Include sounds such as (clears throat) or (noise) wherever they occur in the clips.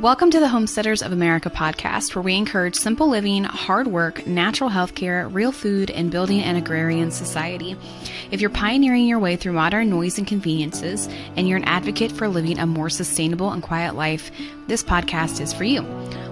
Welcome to the Homesteaders of America podcast, where we encourage simple living, hard work, natural health care, real food, and building an agrarian society. If you're pioneering your way through modern noise and conveniences, and you're an advocate for living a more sustainable and quiet life, this podcast is for you.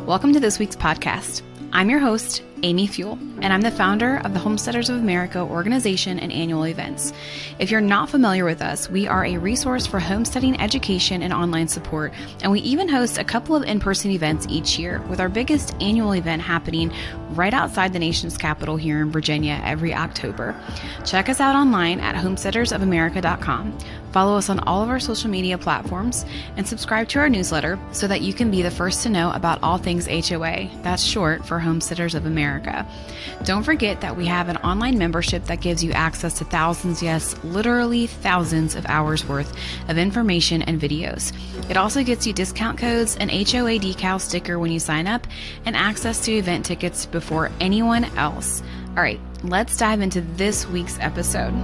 Welcome to this week's podcast. I'm your host, Amy Fewell, and I'm the founder of the Homesteaders of America organization and annual events. If you're not familiar with us, we are a resource for homesteading education and online support, and we even host a couple of in person events each year, with our biggest annual event happening right outside the nation's capital here in Virginia every October. Check us out online at homesteadersofamerica.com. Follow us on all of our social media platforms and subscribe to our newsletter so that you can be the first to know about all things HOA. That's short for Homesteaders of America. Don't forget that we have an online membership that gives you access to thousands, yes, literally thousands of hours worth of information and videos. It also gets you discount codes, an HOA decal sticker when you sign up, and access to event tickets before anyone else. All right, let's dive into this week's episode.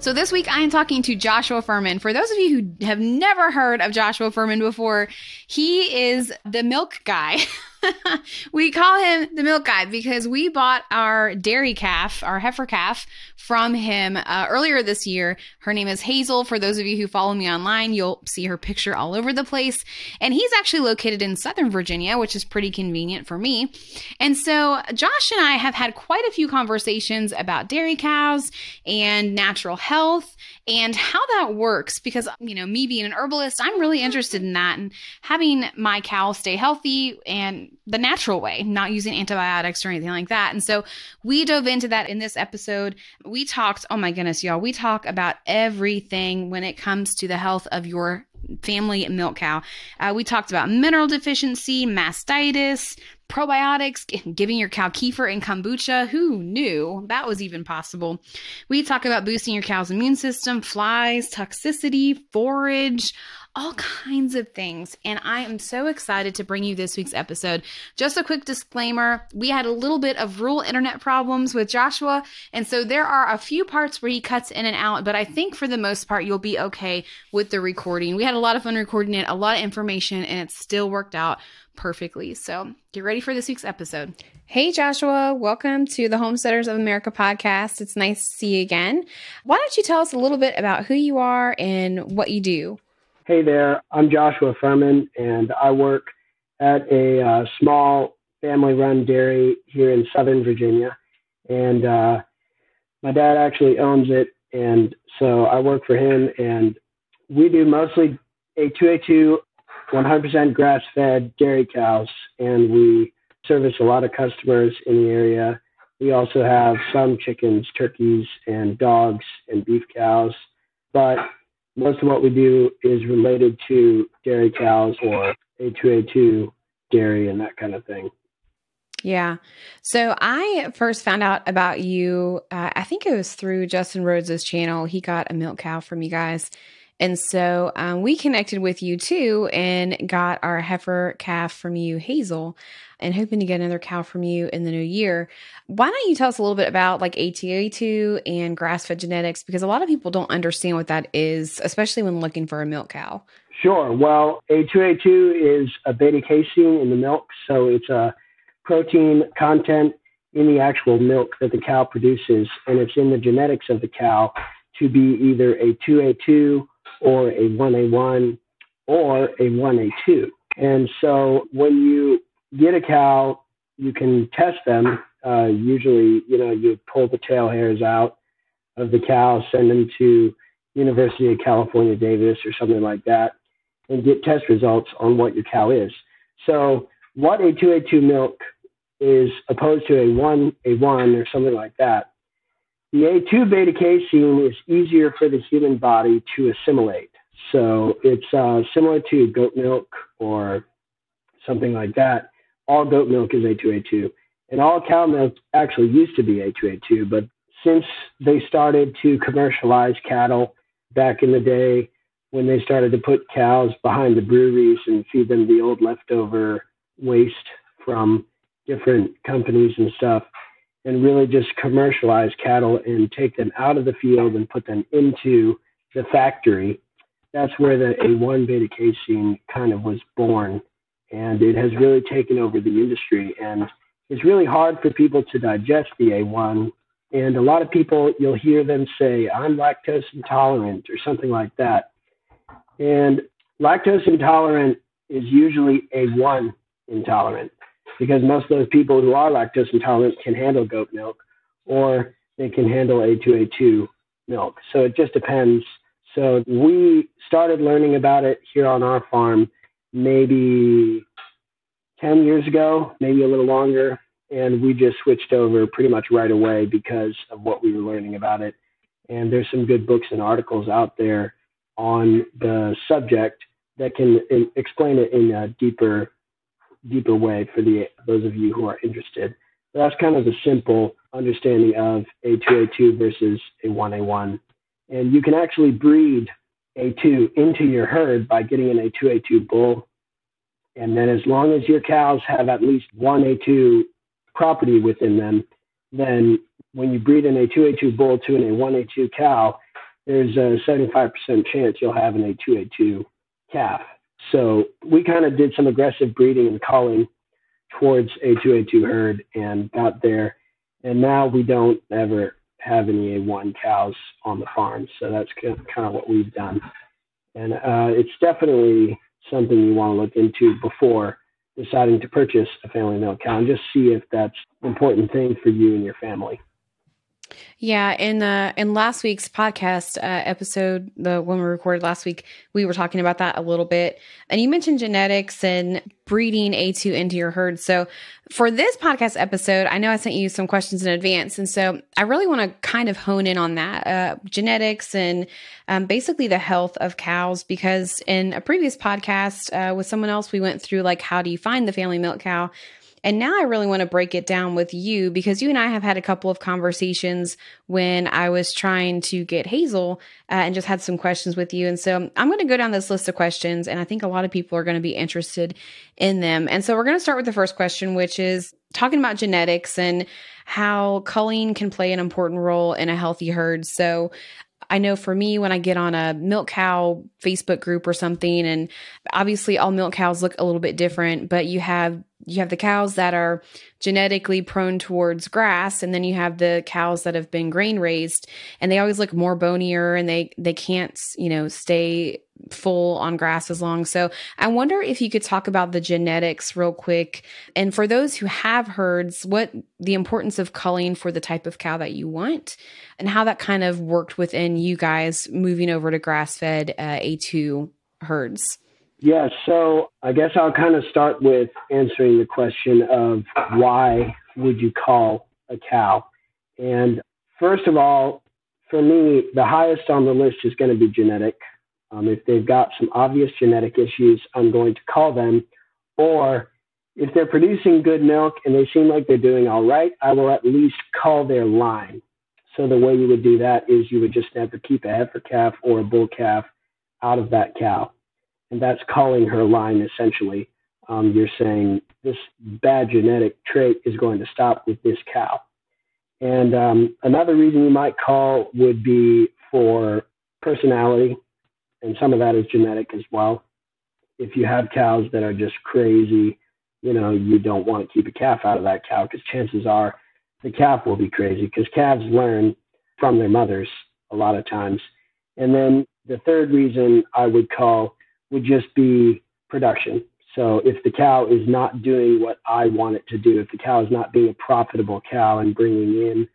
So this week I am talking to Joshua Furman. For those of you who have never heard of Joshua Furman before, he is the milk guy. (laughs) (laughs) we call him the milk guy because we bought our dairy calf, our heifer calf, from him uh, earlier this year. Her name is Hazel. For those of you who follow me online, you'll see her picture all over the place. And he's actually located in Southern Virginia, which is pretty convenient for me. And so Josh and I have had quite a few conversations about dairy cows and natural health and how that works because, you know, me being an herbalist, I'm really interested in that and having my cow stay healthy and the natural way, not using antibiotics or anything like that. And so we dove into that in this episode. We talked, oh my goodness, y'all, we talk about everything when it comes to the health of your family milk cow. Uh, we talked about mineral deficiency, mastitis, probiotics, giving your cow kefir and kombucha. Who knew that was even possible? We talk about boosting your cow's immune system, flies, toxicity, forage, all kinds of things. And I am so excited to bring you this week's episode. Just a quick disclaimer we had a little bit of rural internet problems with Joshua. And so there are a few parts where he cuts in and out, but I think for the most part, you'll be okay with the recording. We had a lot of fun recording it, a lot of information, and it still worked out perfectly. So get ready for this week's episode. Hey, Joshua, welcome to the Homesteaders of America podcast. It's nice to see you again. Why don't you tell us a little bit about who you are and what you do? Hey there, I'm Joshua Furman, and I work at a uh, small family run dairy here in Southern Virginia. And uh, my dad actually owns it, and so I work for him. And we do mostly A2A2, 100% grass fed dairy cows, and we service a lot of customers in the area. We also have some chickens, turkeys, and dogs and beef cows. But most of what we do is related to dairy cows or A2A2 dairy and that kind of thing. Yeah. So I first found out about you, uh, I think it was through Justin Rhodes's channel. He got a milk cow from you guys. And so um, we connected with you too and got our heifer calf from you, Hazel, and hoping to get another cow from you in the new year. Why don't you tell us a little bit about like A2A2 and grass fed genetics? Because a lot of people don't understand what that is, especially when looking for a milk cow. Sure. Well, A2A2 is a beta casein in the milk. So it's a protein content in the actual milk that the cow produces, and it's in the genetics of the cow to be either a 2A2 or a 1A1 or a 1A2. And so when you get a cow, you can test them. Uh, usually, you know, you pull the tail hairs out of the cow, send them to University of California, Davis, or something like that, and get test results on what your cow is. So, what a 2A2 milk is opposed to a 1A1 or something like that the A2 beta casein is easier for the human body to assimilate. So it's uh, similar to goat milk or something like that. All goat milk is A2A2. And all cow milk actually used to be A2A2, but since they started to commercialize cattle back in the day, when they started to put cows behind the breweries and feed them the old leftover waste from different companies and stuff, and really just commercialize cattle and take them out of the field and put them into the factory. That's where the A1 beta casein kind of was born. And it has really taken over the industry. And it's really hard for people to digest the A1. And a lot of people, you'll hear them say, I'm lactose intolerant or something like that. And lactose intolerant is usually A1 intolerant because most of those people who are lactose intolerant can handle goat milk or they can handle A2A2 milk. So it just depends. So we started learning about it here on our farm maybe 10 years ago, maybe a little longer. And we just switched over pretty much right away because of what we were learning about it. And there's some good books and articles out there on the subject that can explain it in a deeper deeper way for the those of you who are interested. But that's kind of the simple understanding of A2A2 versus A1A1. And you can actually breed A2 into your herd by getting an A2A2 bull. And then as long as your cows have at least one A2 property within them, then when you breed an A2A2 bull to an A1A2 cow, there's a 75% chance you'll have an A2A2 calf. So we kind of did some aggressive breeding and culling towards A2A2 herd and got there. And now we don't ever have any A1 cows on the farm. So that's kind of what we've done. And uh, it's definitely something you want to look into before deciding to purchase a family milk cow and just see if that's an important thing for you and your family. Yeah, in uh, in last week's podcast uh, episode, the one we recorded last week, we were talking about that a little bit, and you mentioned genetics and breeding A two into your herd. So for this podcast episode, I know I sent you some questions in advance, and so I really want to kind of hone in on that uh, genetics and um, basically the health of cows. Because in a previous podcast uh, with someone else, we went through like how do you find the family milk cow and now I really want to break it down with you because you and I have had a couple of conversations when I was trying to get Hazel uh, and just had some questions with you. And so I'm going to go down this list of questions, and I think a lot of people are going to be interested in them. And so we're going to start with the first question, which is talking about genetics and how culling can play an important role in a healthy herd. So I know for me, when I get on a milk cow Facebook group or something, and obviously all milk cows look a little bit different, but you have you have the cows that are genetically prone towards grass and then you have the cows that have been grain raised and they always look more bonier and they they can't you know stay full on grass as long. So i wonder if you could talk about the genetics real quick. And for those who have herds what the importance of culling for the type of cow that you want and how that kind of worked within you guys moving over to grass fed uh, a2 herds yeah, so I guess I'll kind of start with answering the question of why would you cull a cow? And first of all, for me, the highest on the list is going to be genetic. Um, if they've got some obvious genetic issues, I'm going to cull them. Or if they're producing good milk and they seem like they're doing all right, I will at least cull their line. So the way you would do that is you would just never keep a heifer calf or a bull calf out of that cow and that's culling her line essentially. Um, you're saying this bad genetic trait is going to stop with this cow. And um, another reason you might cull would be for personality, and some of that is genetic as well. If you have cows that are just crazy, you know, you don't want to keep a calf out of that cow because chances are the calf will be crazy because calves learn from their mothers a lot of times. And then the third reason I would cull would just be production. So if the cow is not doing what I want it to do, if the cow is not being a profitable cow and bringing in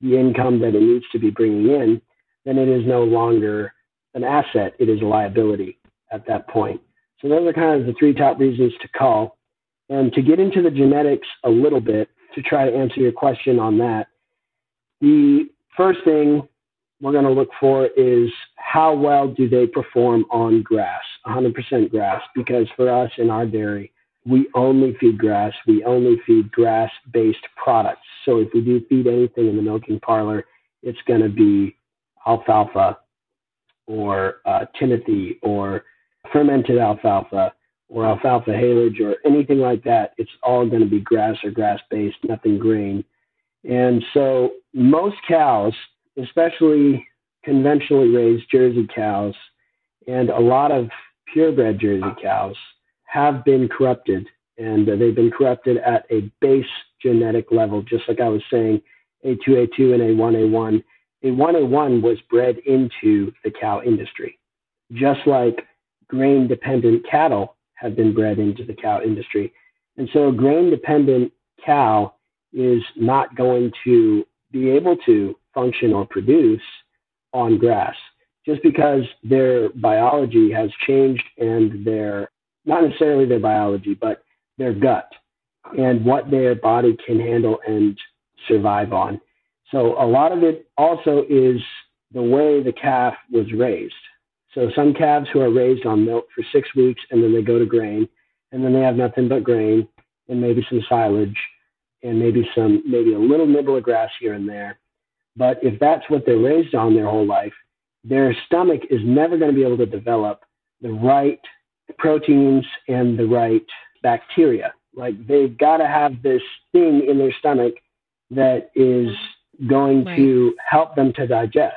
the income that it needs to be bringing in, then it is no longer an asset. It is a liability at that point. So those are kind of the three top reasons to cull. And to get into the genetics a little bit, to try to answer your question on that, the first thing we're going to look for is how well do they perform on grass, 100% grass, because for us in our dairy, we only feed grass. We only feed grass based products. So if we do feed anything in the milking parlor, it's going to be alfalfa or uh, timothy or fermented alfalfa or alfalfa haylage or anything like that. It's all going to be grass or grass based, nothing grain. And so most cows, especially conventionally raised Jersey cows, and a lot of purebred Jersey cows have been corrupted, and uh, they've been corrupted at a base genetic level, just like I was saying, A2A2 and A1A1. A1A1 was bred into the cow industry, just like grain dependent cattle have been bred into the cow industry. And so a grain dependent cow is not going to be able to function or produce on grass. Just because their biology has changed and their not necessarily their biology but their gut and what their body can handle and survive on. So a lot of it also is the way the calf was raised. So some calves who are raised on milk for six weeks and then they go to grain and then they have nothing but grain and maybe some silage and maybe some maybe a little nibble of grass here and there but if that's what they're raised on their whole life, their stomach is never going to be able to develop the right proteins and the right bacteria. Like they've got to have this thing in their stomach that is going right. to help them to digest.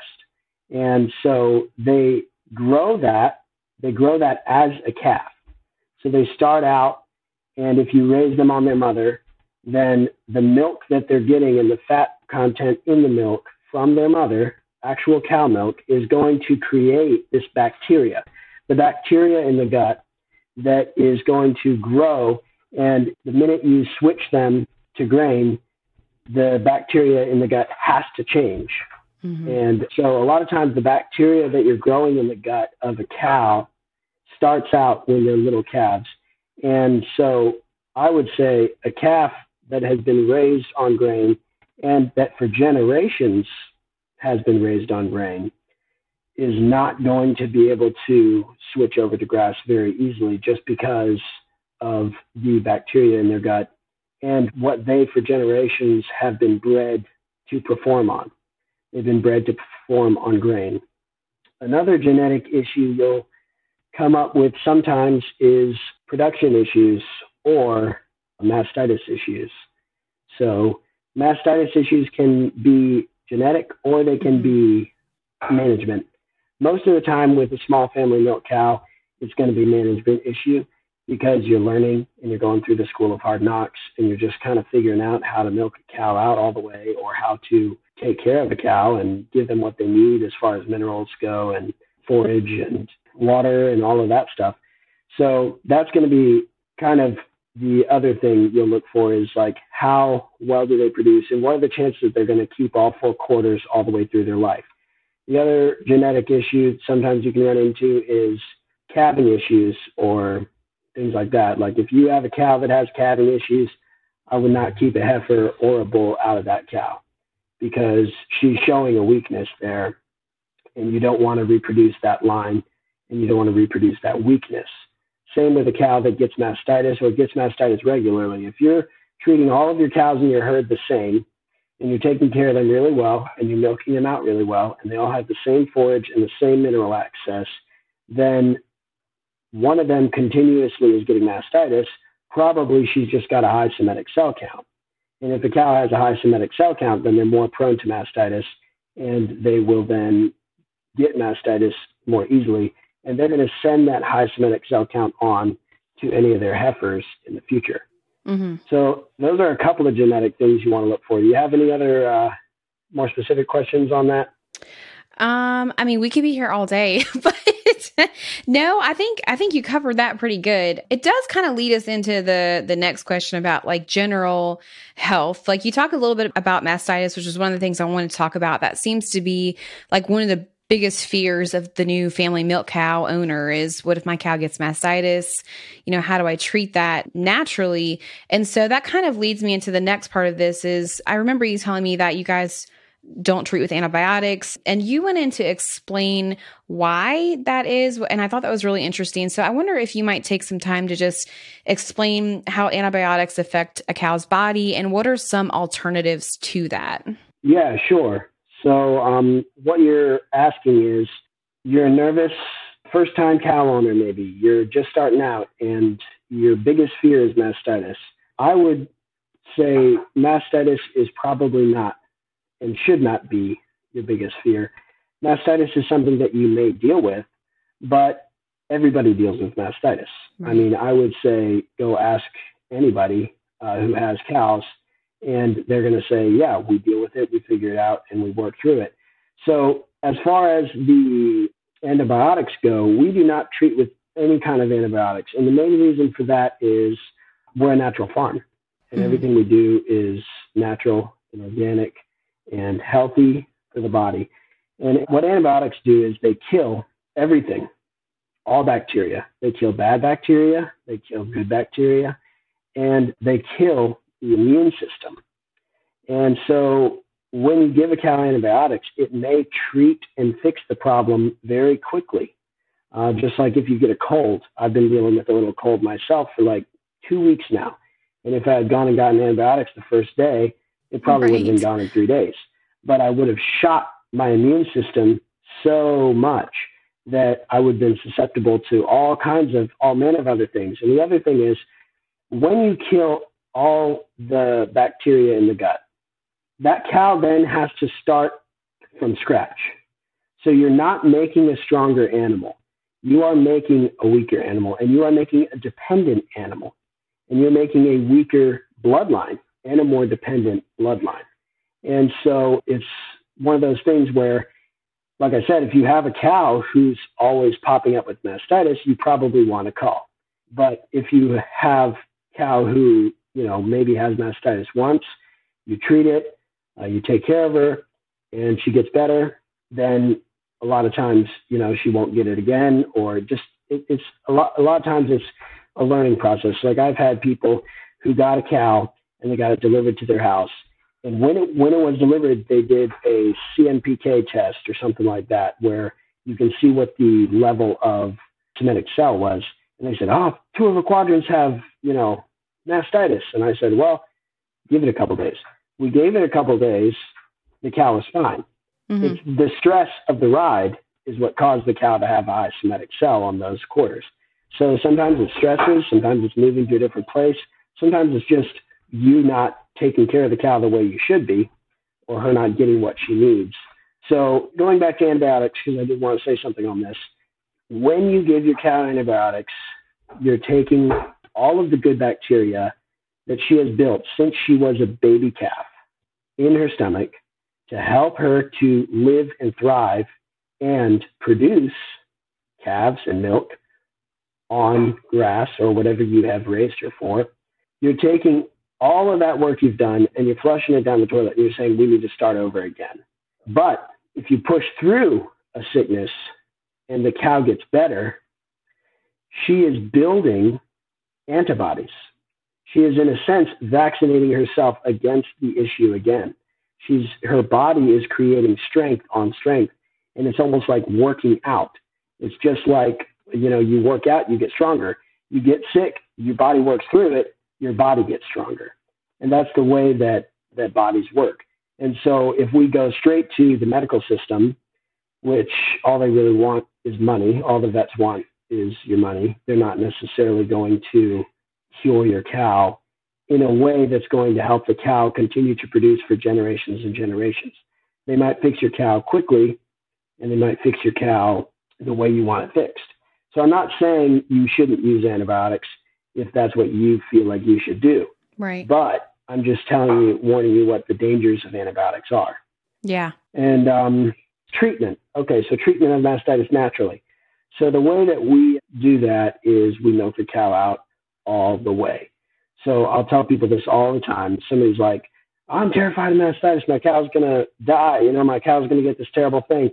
And so they grow that, they grow that as a calf. So they start out, and if you raise them on their mother, then the milk that they're getting and the fat content in the milk from their mother, actual cow milk, is going to create this bacteria, the bacteria in the gut that is going to grow. And the minute you switch them to grain, the bacteria in the gut has to change. Mm-hmm. And so a lot of times the bacteria that you're growing in the gut of a cow starts out when they're little calves. And so I would say a calf that has been raised on grain and that for generations has been raised on grain is not going to be able to switch over to grass very easily just because of the bacteria in their gut and what they for generations have been bred to perform on. They've been bred to perform on grain. Another genetic issue you'll come up with sometimes is production issues or mastitis issues. So mastitis issues can be genetic or they can be management. Most of the time with a small family milk cow, it's going to be management issue because you're learning and you're going through the school of hard knocks and you're just kind of figuring out how to milk a cow out all the way or how to take care of a cow and give them what they need as far as minerals go and forage and water and all of that stuff. So that's going to be kind of the other thing you'll look for is like how well do they produce and what are the chances that they're going to keep all four quarters all the way through their life. The other genetic issue sometimes you can run into is calving issues or things like that. Like if you have a cow that has calving issues, I would not keep a heifer or a bull out of that cow because she's showing a weakness there and you don't want to reproduce that line and you don't want to reproduce that weakness. Same with a cow that gets mastitis or gets mastitis regularly. If you're treating all of your cows in your herd the same, and you're taking care of them really well, and you're milking them out really well, and they all have the same forage and the same mineral access, then one of them continuously is getting mastitis. Probably she's just got a high somatic cell count. And if a cow has a high somatic cell count, then they're more prone to mastitis, and they will then get mastitis more easily and they're going to send that high somatic cell count on to any of their heifers in the future. Mm-hmm. So those are a couple of genetic things you want to look for. Do you have any other uh, more specific questions on that? Um, I mean, we could be here all day, (laughs) but no, I think I think you covered that pretty good. It does kind of lead us into the the next question about like general health. Like you talk a little bit about mastitis, which is one of the things I want to talk about. That seems to be like one of the biggest fears of the new family milk cow owner is what if my cow gets mastitis? You know, how do I treat that naturally? And so that kind of leads me into the next part of this is I remember you telling me that you guys don't treat with antibiotics and you went in to explain why that is and I thought that was really interesting. So I wonder if you might take some time to just explain how antibiotics affect a cow's body and what are some alternatives to that? Yeah, sure. So, um, what you're asking is you're a nervous first time cow owner, maybe you're just starting out, and your biggest fear is mastitis. I would say mastitis is probably not and should not be your biggest fear. Mastitis is something that you may deal with, but everybody deals with mastitis. I mean, I would say go ask anybody uh, who has cows, and they're going to say, yeah, we deal with it, we figure it out, and we work through it. So, as far as the antibiotics go, we do not treat with any kind of antibiotics. And the main reason for that is we're a natural farm, and mm-hmm. everything we do is natural and organic and healthy for the body. And what antibiotics do is they kill everything, all bacteria. They kill bad bacteria, they kill good bacteria, and they kill the immune system. And so when you give a cow antibiotics, it may treat and fix the problem very quickly. Uh, just like if you get a cold, I've been dealing with a little cold myself for like two weeks now. And if I had gone and gotten antibiotics the first day, it probably right. would have been gone in three days. But I would have shot my immune system so much that I would have been susceptible to all kinds of all manner of other things. And the other thing is when you kill all the bacteria in the gut, that cow then has to start from scratch. So you're not making a stronger animal. You are making a weaker animal and you are making a dependent animal and you're making a weaker bloodline and a more dependent bloodline. And so it's one of those things where, like I said, if you have a cow who's always popping up with mastitis, you probably want to cull. But if you have cow who, you know, maybe has mastitis once, you treat it, uh, you take care of her, and she gets better, then a lot of times, you know, she won't get it again, or just it, it's a lot. A lot of times, it's a learning process. Like I've had people who got a cow and they got it delivered to their house, and when it when it was delivered, they did a CNPK test or something like that, where you can see what the level of somatic cell was. And they said, oh, two of the quadrants have, you know, mastitis." And I said, "Well, give it a couple days." We gave it a couple days. The cow was fine. Mm-hmm. The stress of the ride is what caused the cow to have a high somatic cell on those quarters. So sometimes it's stresses, sometimes it's moving to a different place, sometimes it's just you not taking care of the cow the way you should be, or her not getting what she needs. So going back to antibiotics, because I did want to say something on this. When you give your cow antibiotics, you're taking all of the good bacteria that she has built since she was a baby calf in her stomach to help her to live and thrive and produce calves and milk on grass or whatever you have raised her for. You're taking all of that work you've done and you're flushing it down the toilet and you're saying we need to start over again. But if you push through a sickness and the cow gets better, she is building antibodies she is in a sense vaccinating herself against the issue again. She's her body is creating strength on strength, and it's almost like working out. It's just like you know you work out, you get stronger. You get sick, your body works through it, your body gets stronger, and that's the way that that bodies work. And so if we go straight to the medical system, which all they really want is money, all the vets want is your money. They're not necessarily going to cure your cow in a way that's going to help the cow continue to produce for generations and generations. They might fix your cow quickly and they might fix your cow the way you want it fixed. So I'm not saying you shouldn't use antibiotics if that's what you feel like you should do. Right. But I'm just telling you, warning you what the dangers of antibiotics are. Yeah. And um, treatment. Okay, so treatment of mastitis naturally. So the way that we do that is we milk the cow out all the way. So I'll tell people this all the time. Somebody's like, I'm terrified of mastitis. My cow's going to die. You know, my cow's going to get this terrible thing.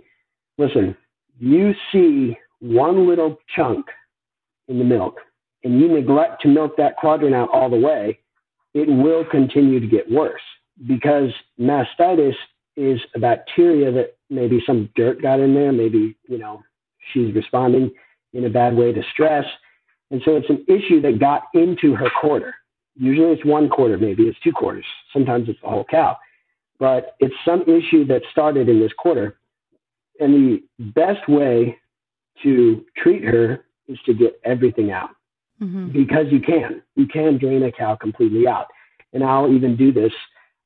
Listen, you see one little chunk in the milk and you neglect to milk that quadrant out all the way, it will continue to get worse because mastitis is a bacteria that maybe some dirt got in there. Maybe, you know, she's responding in a bad way to stress. And so it's an issue that got into her quarter. Usually it's one quarter, maybe it's two quarters. Sometimes it's the whole cow. But it's some issue that started in this quarter. And the best way to treat her is to get everything out mm-hmm. because you can. You can drain a cow completely out. and I'll even do this.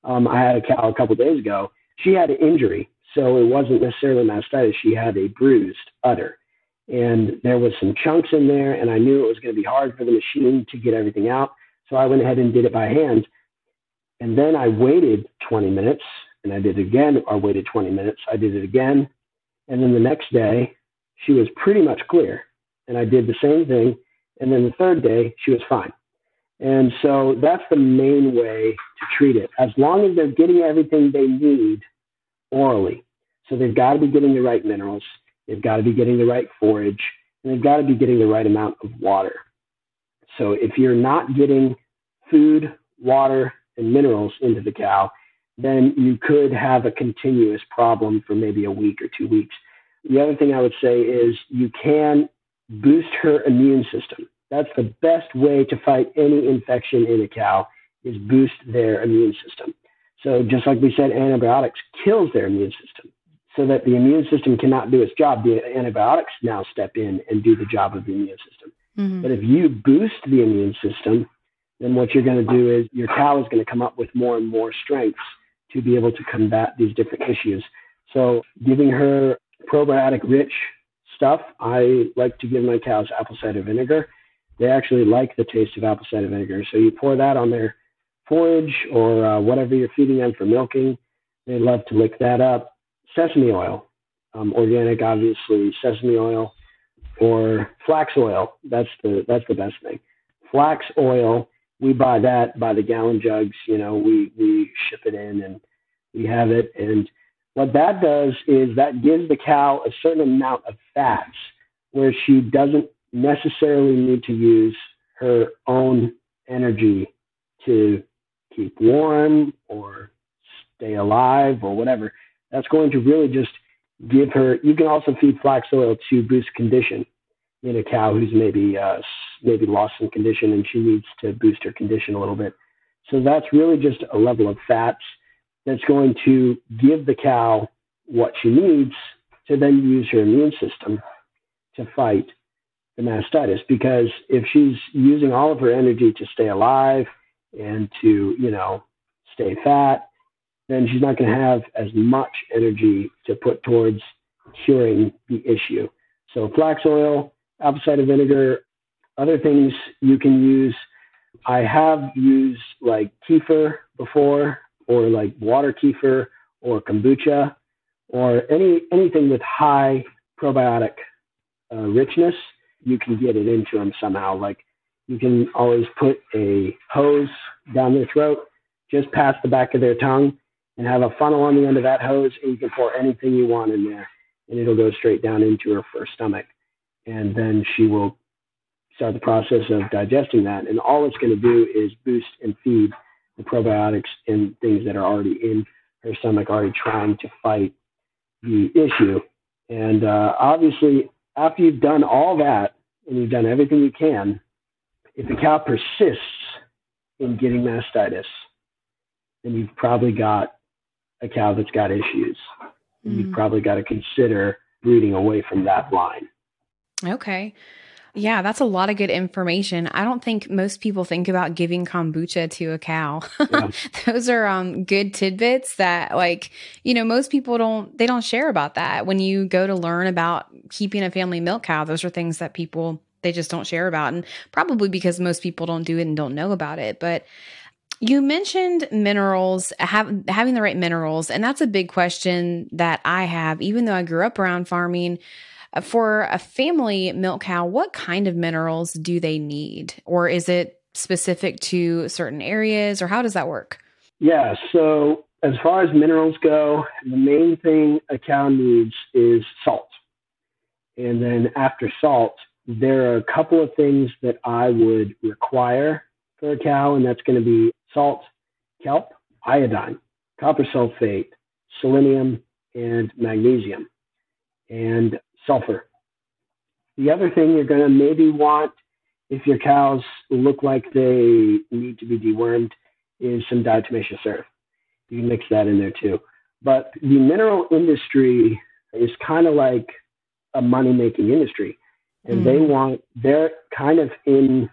Um, I had a cow a couple days ago. She had an injury, so it wasn't necessarily mastitis. She had a bruised udder, and there was some chunks in there, and I knew it was going to be hard for the machine to get everything out. So I went ahead and did it by hand. And then I waited 20 minutes, and I did it again. I waited 20 minutes. I did it again, and then the next day, she was pretty much clear. And I did the same thing. And then the third day, she was fine. And so that's the main way to treat it. As long as they're getting everything they need orally. So they've got to be getting the right minerals, they've got to be getting the right forage, and they've got to be getting the right amount of water. So if you're not getting food, water, and minerals into the cow, then you could have a continuous problem for maybe a week or two weeks. The other thing I would say is you can boost her immune system. That's the best way to fight any infection in a cow is boost their immune system. So just like we said, antibiotics kills their immune system so that the immune system cannot do its job. The antibiotics now step in and do the job of the immune system. Mm-hmm. But if you boost the immune system, then what you're going to do is your cow is going to come up with more and more strengths to be able to combat these different issues. So giving her probiotic rich stuff, I like to give my cows apple cider vinegar. They actually like the taste of apple cider vinegar. So you pour that on their forage or uh, whatever you're feeding them for milking. They love to lick that up. Sesame oil, um, organic, obviously, sesame oil or flax oil. That's the that's the best thing. Flax oil, we buy that by the gallon jugs. You know, we we ship it in and we have it. And what that does is that gives the cow a certain amount of fats where she doesn't necessarily need to use her own energy to keep warm or stay alive or whatever. That's going to really just give her. You can also feed flax oil to boost condition in a cow who's maybe uh, maybe lost some condition and she needs to boost her condition a little bit. So that's really just a level of fats that's going to give the cow what she needs to then use her immune system to fight the mastitis. Because if she's using all of her energy to stay alive and to, you know, stay fat, then she's not going to have as much energy to put towards curing the issue. So flax oil, apple cider vinegar, other things you can use. I have used like kefir before, or like water kefir, or kombucha, or any anything with high probiotic uh, richness. You can get it into them somehow. Like you can always put a hose down their throat, just past the back of their tongue, and have a funnel on the end of that hose, and you can pour anything you want in there, and it'll go straight down into her first stomach and then she will start the process of digesting that. And all it's going to do is boost and feed the probiotics and things that are already in her stomach, already trying to fight the issue. And uh, obviously, after you've done all that and you've done everything you can, if the cow persists in getting mastitis, then you've probably got a cow that's got issues. Mm-hmm. You've probably got to consider breeding away from that line. Okay. Yeah, that's a lot of good information. I don't think most people think about giving kombucha to a cow. Yeah. (laughs) Those are um, good tidbits that, like, you know, most people don't they don't share about that. When you go to learn about keeping a family milk cow, those are things that people they just don't share about, and probably because most people don't do it and don't know about it. But you mentioned minerals, have, having the right minerals, and that's a big question that I have. Even though I grew up around farming uh, for a family milk cow, what kind of minerals do they need? Or is it specific to certain areas, or how does that work? Yeah, so as far as minerals go, the main thing a cow needs is salt. And then after salt, there are a couple of things that I would require for a cow, and that's going to be salt, kelp, iodine, copper sulfate, selenium, and magnesium. And sulfur. The other thing you're going to maybe want if your cows look like they need to be dewormed is some diatomaceous earth. You can mix that in there too. But the mineral industry is kind of like a money making industry. And mm-hmm. they want, they're kind of in,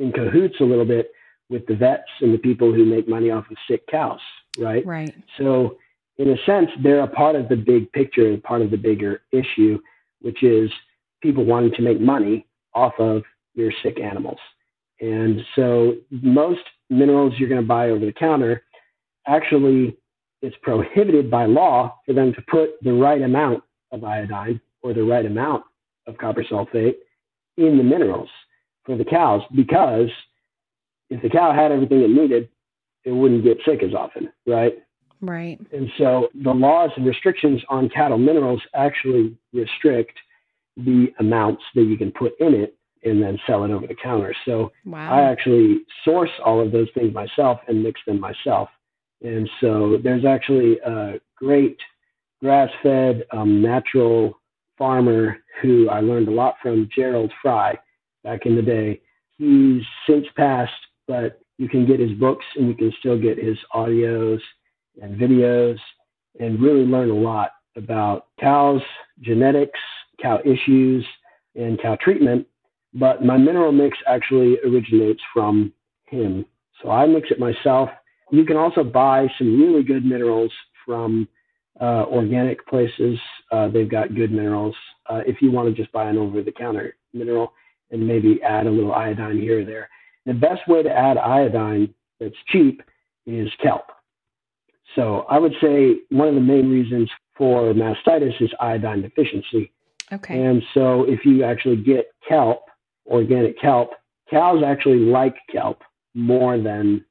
in cahoots a little bit with the vets and the people who make money off of sick cows, right? Right. So, in a sense, they're a part of the big picture, part of the bigger issue, which is people wanting to make money off of your sick animals. And so, most minerals you're going to buy over the counter actually it's prohibited by law for them to put the right amount of iodine or the right amount of copper sulfate in the minerals for the cows because if the cow had everything it needed, it wouldn't get sick as often, right? Right. And so the laws and restrictions on cattle minerals actually restrict the amounts that you can put in it and then sell it over the counter. So wow. I actually source all of those things myself and mix them myself. And so there's actually a great grass fed um, natural farmer who I learned a lot from, Gearld Fry, back in the day. He's since passed, but you can get his books and you can still get his audios and videos and really learn a lot about cows, genetics, cow issues, and cow treatment. But my mineral mix actually originates from him. So I mix it myself you can also buy some really good minerals from uh, organic places. Uh, they've got good minerals. Uh, if you want to just buy an over the counter mineral and maybe add a little iodine here or there. The best way to add iodine that's cheap is kelp. So I would say one of the main reasons for mastitis is iodine deficiency. Okay. And so if you actually get kelp, organic kelp, cows actually like kelp more than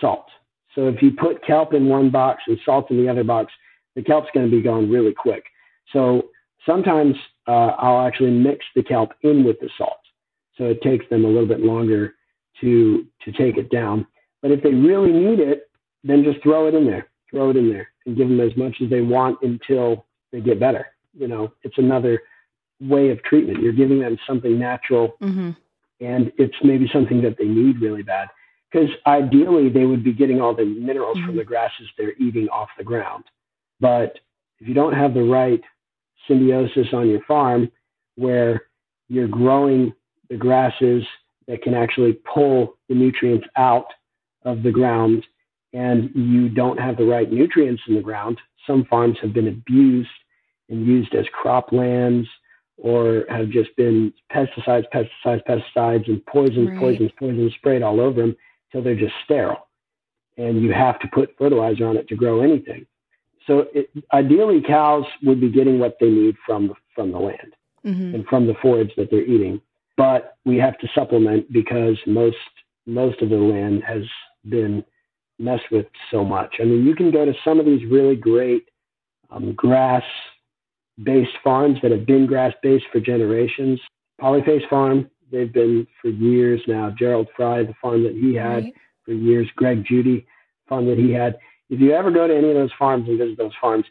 salt. So if you put kelp in one box and salt in the other box, the kelp's going to be gone really quick. So sometimes uh, I'll actually mix the kelp in with the salt. So it takes them a little bit longer to to take it down. But if they really need it, then just throw it in there. Throw it in there and give them as much as they want until they get better. You know, it's another way of treatment. You're giving them something natural, mm-hmm. and it's maybe something that they need really bad because ideally they would be getting all the minerals mm-hmm. from the grasses they're eating off the ground. But if you don't have the right symbiosis on your farm where you're growing the grasses that can actually pull the nutrients out of the ground and you don't have the right nutrients in the ground, some farms have been abused and used as croplands or have just been pesticides, pesticides, pesticides, and poisons, right. poisons, poisons sprayed all over them till they're just sterile. And you have to put fertilizer on it to grow anything. So it, ideally, cows would be getting what they need from the, from the land mm-hmm. and from the forage that they're eating. But we have to supplement because most most of the land has been messed with so much. I mean, you can go to some of these really great um, grass based farms that have been grass based for generations. Polyface Farm they've been for years now. Gearld Fry, the farm that he had right. for years, Greg Judy, farm that he had. If you ever go to any of those farms and visit those farms,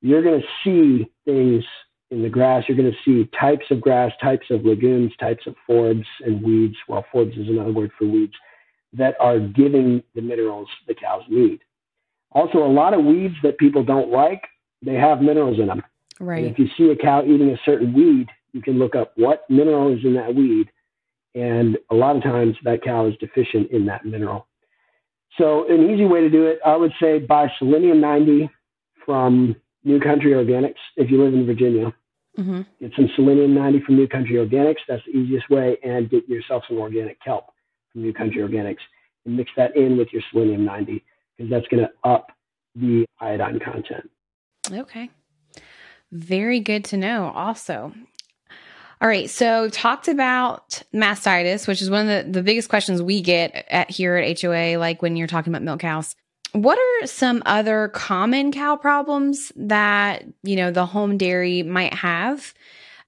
you're going to see things in the grass. You're going to see types of grass, types of legumes, types of forbs and weeds. Well, forbs is another word for weeds that are giving the minerals the cows need. Also, a lot of weeds that people don't like, they have minerals in them. Right. And if you see a cow eating a certain weed, you can look up what mineral is in that weed and a lot of times that cow is deficient in that mineral. So, an easy way to do it, I would say buy Selenium 90 from New Country Organics if you live in Virginia. Mm-hmm. Get some Selenium 90 from New Country Organics. That's the easiest way. And get yourself some organic kelp from New Country Organics and mix that in with your Selenium 90 because that's going to up the iodine content. Okay. Very good to know, also. All right. So talked about mastitis, which is one of the, the biggest questions we get at here at HOA, like when you're talking about milk cows. What are some other common cow problems that, you know, the home dairy might have?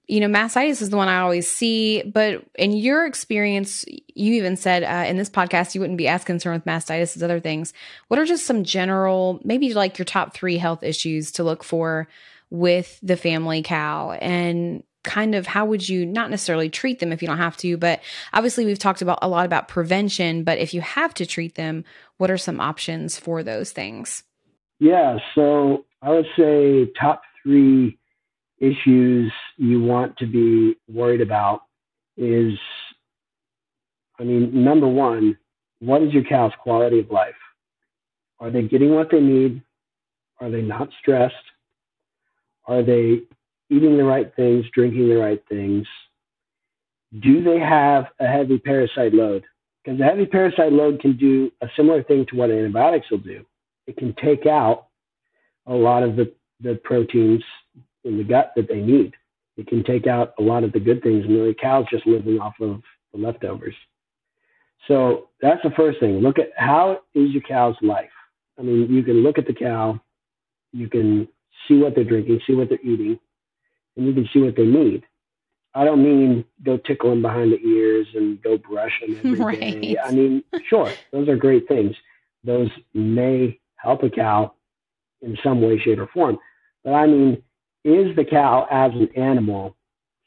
You know, mastitis is the one I always see, but in your experience, you even said uh, in this podcast you wouldn't be as concerned with mastitis as other things. What are just some general, maybe like your top three health issues to look for with the family cow? And kind of how would you not necessarily treat them if you don't have to but obviously we've talked about a lot about prevention but if you have to treat them what are some options for those things yeah so i would say top three issues you want to be worried about is i mean number one what is your cow's quality of life? Are they getting what they need? Are they not stressed? Are they eating the right things, drinking the right things? Do they have a heavy parasite load? Because a heavy parasite load can do a similar thing to what antibiotics will do. It can take out a lot of the, the proteins in the gut that they need. It can take out a lot of the good things, and the cow's just living off of the leftovers. So that's the first thing. Look at how is your cow's life. I mean, you can look at the cow, you can see what they're drinking, see what they're eating, and you can see what they need. I don't mean go tickle them behind the ears and go brush them (laughs) every right. day. I mean, sure, those are great things. Those may help a cow in some way, shape, or form. But I mean, is the cow as an animal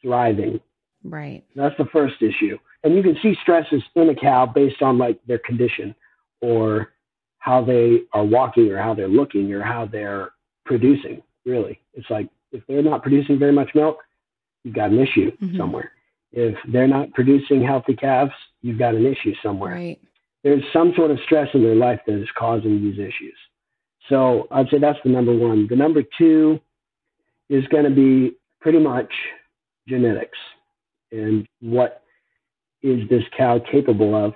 thriving? Right. That's the first issue. And you can see stresses in a cow based on like their condition or how they are walking or how they're looking or how they're producing, really. It's like if they're not producing very much milk, you've got an issue mm-hmm. somewhere. If they're not producing healthy calves, you've got an issue somewhere. Right. There's some sort of stress in their life that is causing these issues. So I'd say that's the number one. The number two is going to be pretty much genetics and what is this cow capable of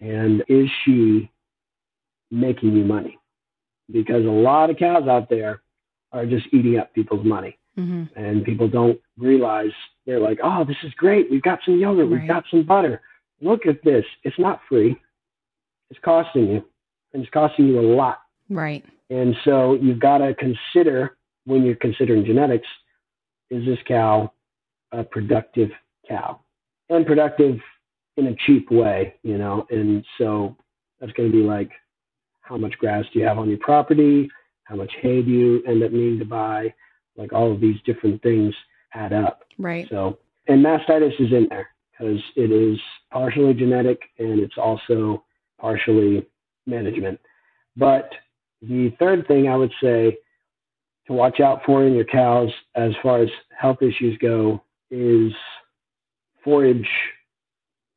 and is she making you money because a lot of cows out there are just eating up people's money mm-hmm. and people don't realize they're like oh this is great we've got some yogurt right. we've got some butter look at this it's not free it's costing you and it's costing you a lot right and so you've got to consider when you're considering genetics, is this cow a productive cow? And productive in a cheap way, you know. And so that's going to be like how much grass do you have on your property? How much hay do you end up needing to buy? Like all of these different things add up. Right. So, and mastitis is in there because it is partially genetic and it's also partially management. But the third thing I would say to watch out for in your cows as far as health issues go is forage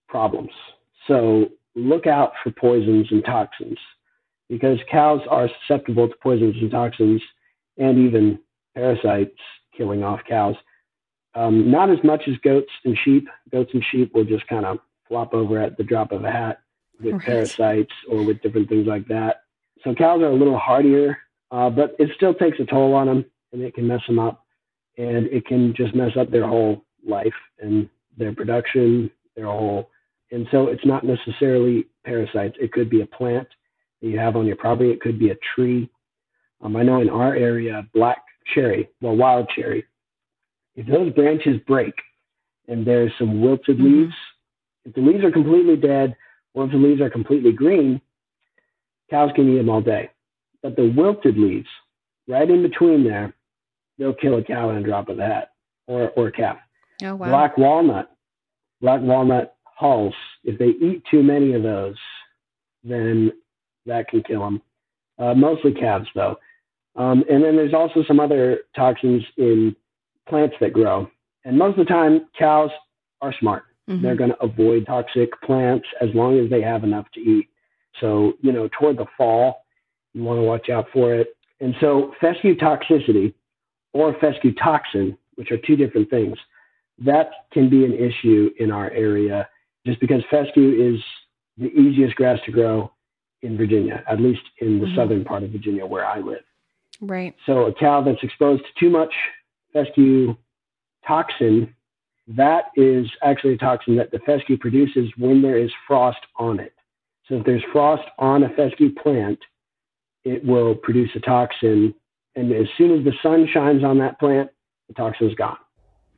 problems. So look out for poisons and toxins because cows are susceptible to poisons and toxins and even parasites killing off cows. Um, not as much as goats and sheep. Goats and sheep will just kind of flop over at the drop of a hat with right. parasites or with different things like that. So cows are a little hardier uh, but it still takes a toll on them and it can mess them up and it can just mess up their whole life and their production, their whole. And so it's not necessarily parasites. It could be a plant that you have on your property. It could be a tree. Um, I know in our area, black cherry, well, wild cherry, if those branches break and there's some wilted mm-hmm. leaves, if the leaves are completely dead or if the leaves are completely green, cows can eat them all day. But the wilted leaves, right in between there, they'll kill a cow in a drop of the hat or, or a calf. Oh, wow. Black walnut, black walnut hulls, if they eat too many of those, then that can kill them. Uh, mostly calves, though. Um, and then there's also some other toxins in plants that grow. And most of the time, cows are smart. Mm-hmm. They're going to avoid toxic plants as long as they have enough to eat. So, you know, toward the fall, you want to watch out for it. And so fescue toxicity or fescue toxin, which are two different things, that can be an issue in our area just because fescue is the easiest grass to grow in Virginia, at least in the mm-hmm. southern part of Virginia where I live. Right. So a cow that's exposed to too much fescue toxin, that is actually a toxin that the fescue produces when there is frost on it. So if there's frost on a fescue plant, it will produce a toxin. And as soon as the sun shines on that plant, the toxin is gone.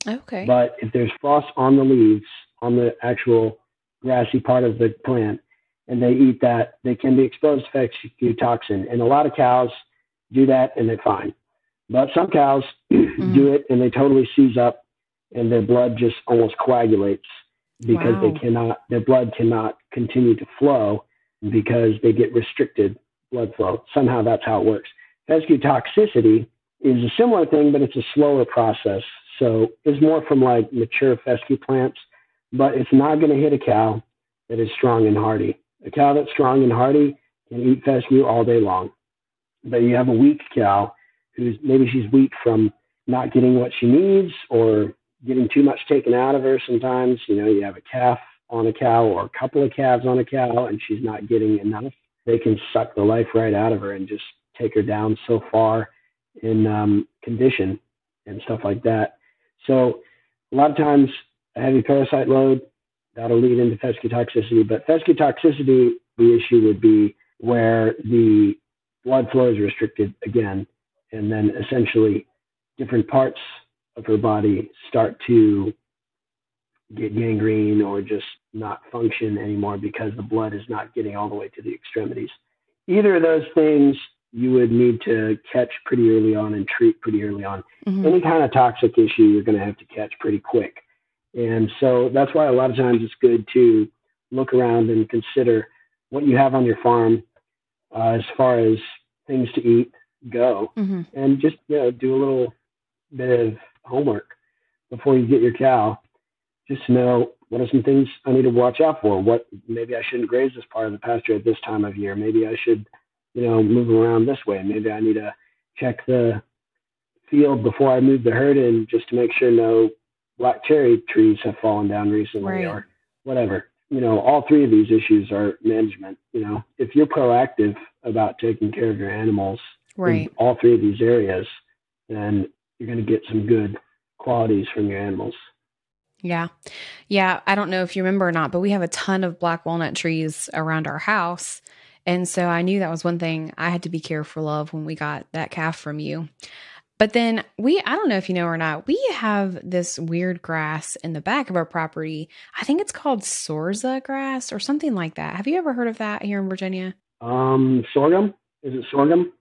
Okay. But if there's frost on the leaves, on the actual grassy part of the plant, and they eat that, they can be exposed to fescue toxin. And a lot of cows do that and they're fine. But some cows (clears throat) mm-hmm. do it and they totally seize up and their blood just almost coagulates because wow. they cannot, their blood cannot continue to flow because they get restricted blood flow. Somehow that's how it works. Fescue toxicity is a similar thing, but it's a slower process. So it's more from like mature fescue plants, but it's not going to hit a cow that is strong and hardy. A cow that's strong and hardy can eat fescue all day long. But you have a weak cow who's maybe she's weak from not getting what she needs or getting too much taken out of her sometimes. You know, you have a calf on a cow or a couple of calves on a cow and she's not getting enough. They can suck the life right out of her and just take her down so far in um, condition and stuff like that. So a lot of times a heavy parasite load that'll lead into fescue toxicity. But fescue toxicity, the issue would be where the blood flow is restricted again, and then essentially different parts of her body start to get gangrene or just not function anymore because the blood is not getting all the way to the extremities. Either of those things you would need to catch pretty early on and treat pretty early on. Mm-hmm. Any kind of toxic issue you're going to have to catch pretty quick. And so that's why a lot of times it's good to look around and consider what you have on your farm uh, as far as things to eat go mm-hmm. and just you know do a little bit of homework before you get your cow just know what are some things I need to watch out for. What maybe I shouldn't graze this part of the pasture at this time of year. Maybe I should, you know, move around this way. Maybe I need to check the field before I move the herd in just to make sure no black cherry trees have fallen down recently right. or whatever. You know, all three of these issues are management. You know, if you're proactive about taking care of your animals right. in all three of these areas, then you're going to get some good qualities from your animals. Yeah. Yeah. I don't know if you remember or not, but we have a ton of black walnut trees around our house. And so I knew that was one thing I had to be careful of when we got that calf from you. But then we, I don't know if you know or not, we have this weird grass in the back of our property. I think it's called Sorza grass or something like that. Have you ever heard of that here in Virginia? Um, sorghum? Is it sorghum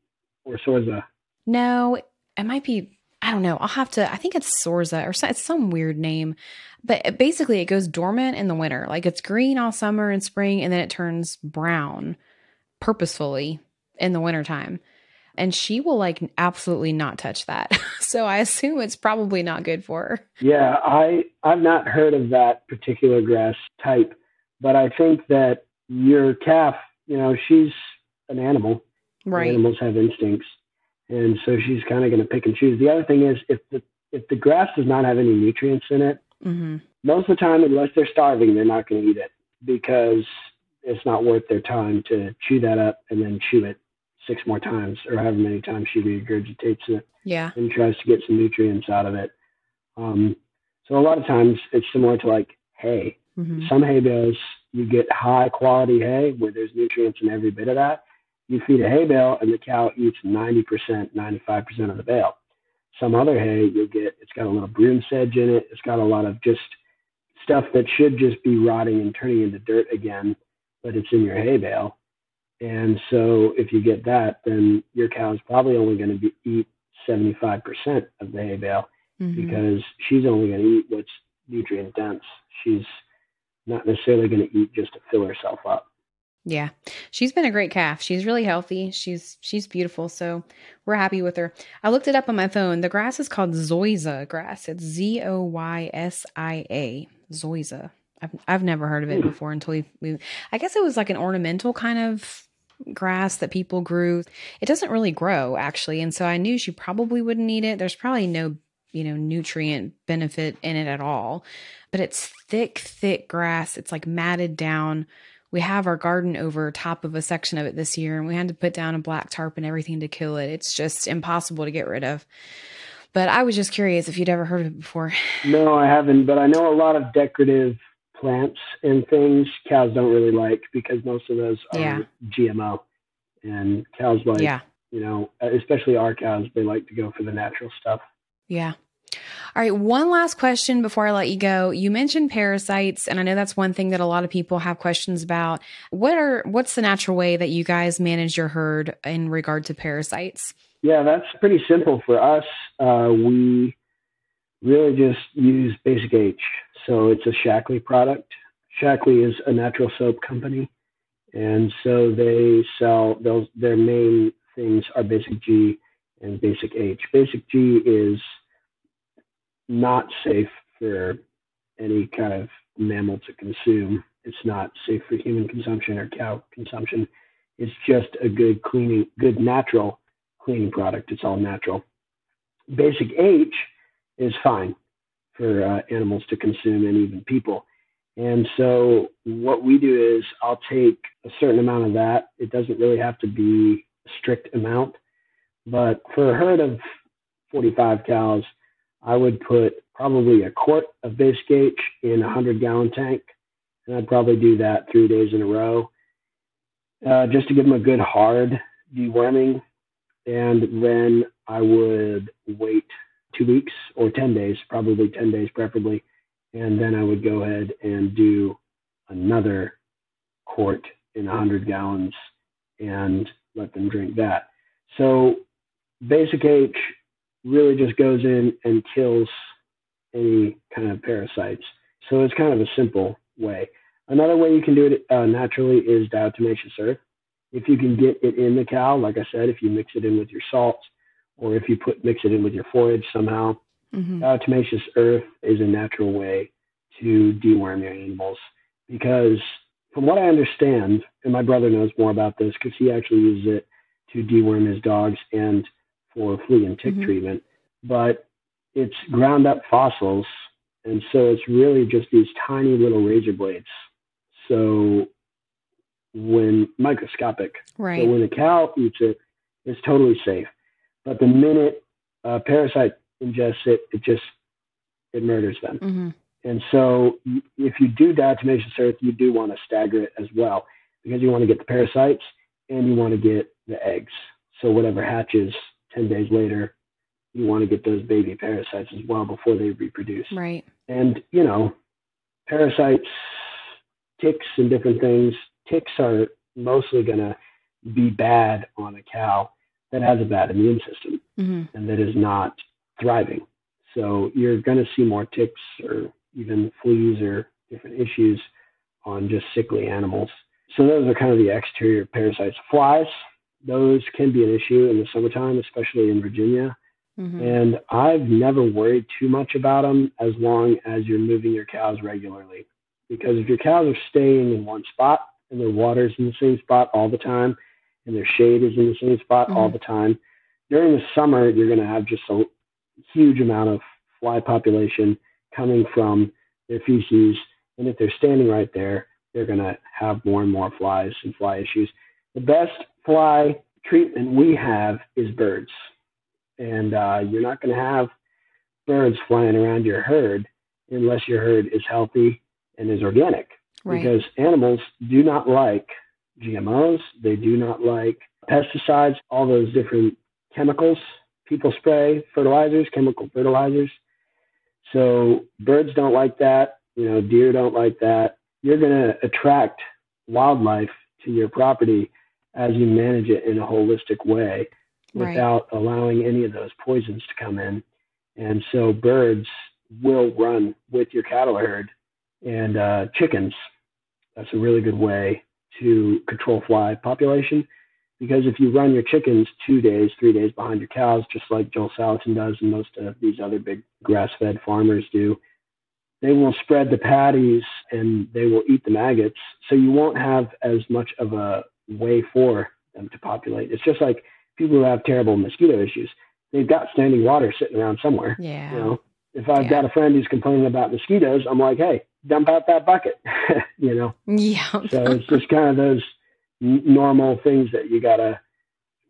or Sorza? No, it might be I don't know. I'll have to. I think it's Sorza or it's some weird name, but basically it goes dormant in the winter. Like it's green all summer and spring, and then it turns brown purposefully in the wintertime. And she will like absolutely not touch that. (laughs) so I assume it's probably not good for her. Yeah, I I've not heard of that particular grass type, but I think that your calf, you know, she's an animal. Right. Animals have instincts and so she's kind of going to pick and choose. The other thing is if the if the grass does not have any nutrients in it, mm-hmm. most of the time, unless they're starving, they're not going to eat it because it's not worth their time to chew that up and then chew it six more times or however many times she regurgitates it. Yeah. And tries to get some nutrients out of it. Um, so a lot of times it's similar to like hay. Mm-hmm. Some hay bales you get high quality hay where there's nutrients in every bit of that you feed a hay bale and the cow eats 90%, 95% of the bale. Some other hay, you'll get, it's got a little broom sedge in it. It's got a lot of just stuff that should just be rotting and turning into dirt again, but it's in your hay bale. And so if you get that, then your cow is probably only going to be, eat 75% of the hay bale mm-hmm. because she's only going to eat what's nutrient dense. She's not necessarily going to eat just to fill herself up. Yeah. She's been a great calf. She's really healthy. She's she's beautiful. So we're happy with her. I looked it up on my phone. The grass is called Zoysia grass. It's Z O Y S I A. Zoysia. I've I've never heard of it before until we, we I guess it was like an ornamental kind of grass that people grew. It doesn't really grow actually, and so I knew she probably wouldn't need it. There's probably no, you know, nutrient benefit in it at all. But it's thick, thick grass. It's like matted down we have our garden over top of a section of it this year and we had to put down a black tarp and everything to kill it. It's just impossible to get rid of. But I was just curious if you'd ever heard of it before. No, I haven't, but I know a lot of decorative plants and things cows don't really like because most of those are yeah. GMO. And cows like, yeah. you know, especially our cows, they like to go for the natural stuff. Yeah. All right, one last question before I let you go. You mentioned parasites, and I know that's one thing that a lot of people have questions about. What are what's the natural way that you guys manage your herd in regard to parasites? Yeah, that's pretty simple for us. Uh, we really just use Basic H. So it's a Shaklee product. Shaklee is a natural soap company, and so they sell those. Their main things are Basic G and Basic H. Basic G is not safe for any kind of mammal to consume. It's not safe for human consumption or cow consumption. It's just a good cleaning, good natural cleaning product. It's all natural. Basic H is fine for uh, animals to consume and even people. And so what we do is I'll take a certain amount of that. It doesn't really have to be a strict amount, but for a herd of 45 cows, I would put probably a quart of basic H in a 100 gallon tank. And I'd probably do that three days in a row uh, just to give them a good hard deworming. And then I would wait two weeks or 10 days, probably 10 days preferably. And then I would go ahead and do another quart in 100 gallons and let them drink that. So basic H really just goes in and kills any kind of parasites. So it's kind of a simple way. Another way you can do it uh, naturally is diatomaceous earth. If you can get it in the cow, like I said, if you mix it in with your salts, or if you put mix it in with your forage somehow, mm-hmm. diatomaceous earth is a natural way to deworm your animals. Because from what I understand, and my brother knows more about this because he actually uses it to deworm his dogs and for flea and tick mm-hmm. treatment, but it's ground up fossils, and so it's really just these tiny little razor blades. So when microscopic, right? So when a cow eats it, it's totally safe. But the minute a parasite ingests it, it just it murders them. Mm-hmm. And so if you do diatomaceous earth, you do want to stagger it as well because you want to get the parasites and you want to get the eggs. So whatever hatches 10 days later, you want to get those baby parasites as well before they reproduce. Right. And, you know, parasites, ticks, and different things, ticks are mostly going to be bad on a cow that has a bad immune system mm-hmm. and that is not thriving. So you're going to see more ticks or even fleas or different issues on just sickly animals. So those are kind of the exterior parasites. Flies, those can be an issue in the summertime, especially in Virginia. Mm-hmm. And I've never worried too much about them as long as you're moving your cows regularly. Because if your cows are staying in one spot and their water's in the same spot all the time and their shade is in the same spot mm-hmm. all the time, during the summer, you're going to have just a huge amount of fly population coming from their feces. And if they're standing right there, they're going to have more and more flies and fly issues. The best fly treatment we have is birds. And uh, you're not going to have birds flying around your herd unless your herd is healthy and is organic. Right. Because animals do not like GMOs, they do not like pesticides, all those different chemicals people spray, fertilizers, chemical fertilizers. So birds don't like that. You know, deer don't like that. You're going to attract wildlife to your property as you manage it in a holistic way without right. allowing any of those poisons to come in. And so birds will run with your cattle herd and uh, chickens. That's a really good way to control fly population because if you run your chickens two days, three days behind your cows, just like Joel Salatin does and most of these other big grass fed farmers do, they will spread the patties and they will eat the maggots. So you won't have as much of a way for them to populate. It's just like people who have terrible mosquito issues. They've got standing water sitting around somewhere. Yeah. You know, if I've yeah. got a friend who's complaining about mosquitoes, I'm like, hey, dump out that bucket. (laughs) you know. Yeah. so it's just kind of those normal things that you got to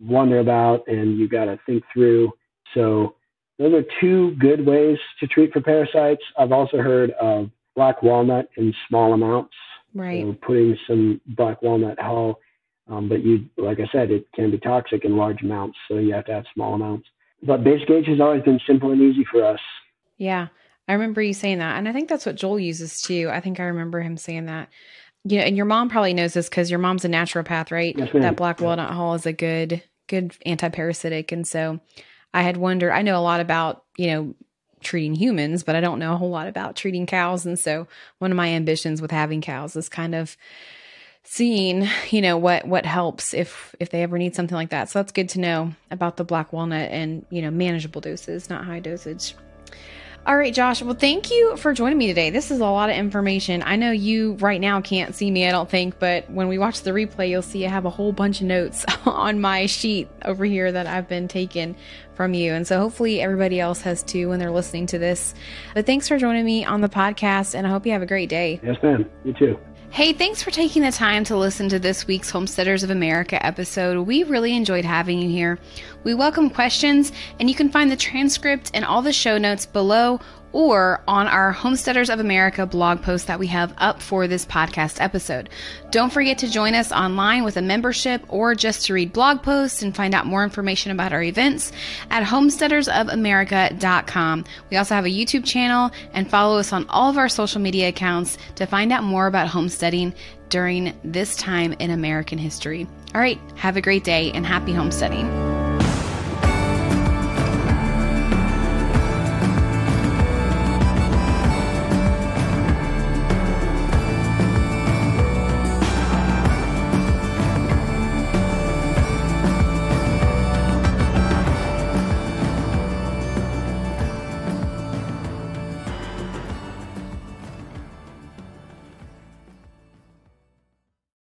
wonder about and you got to think through. So those are two good ways to treat for parasites. I've also heard of black walnut in small amounts. Right. So putting some black walnut hull, um, but you, like I said, it can be toxic in large amounts, so you have to have small amounts. But basic H has always been simple and easy for us. Yeah, I remember you saying that, and I think that's what Joel uses too. I think I remember him saying that you know, and your mom probably knows this because your mom's a naturopath, right? Yes, that black walnut hull is a good, good anti-parasitic. And so I had wondered, I know a lot about, you know, treating humans, but I don't know a whole lot about treating cows. And so one of my ambitions with having cows is kind of seeing, you know, what, what helps if, if they ever need something like that. So that's good to know about the black walnut and, you know, manageable doses, not high dosage. All right, Josh. Well, thank you for joining me today. This is a lot of information. I know you right now can't see me, I don't think, but when we watch the replay, you'll see I have a whole bunch of notes (laughs) on my sheet over here that I've been taking from you. And so hopefully everybody else has too when they're listening to this. But thanks for joining me on the podcast, and I hope you have a great day. Yes, ma'am. You too. Hey, thanks for taking the time to listen to this week's Homesteaders of America episode. We really enjoyed having you here. We welcome questions, and you can find the transcript and all the show notes below or on our Homesteaders of America blog post that we have up for this podcast episode. Don't forget to join us online with a membership or just to read blog posts and find out more information about our events at homesteadersofamerica.com. We also have a YouTube channel and follow us on all of our social media accounts to find out more about homesteading during this time in American history. All right, have a great day and happy homesteading.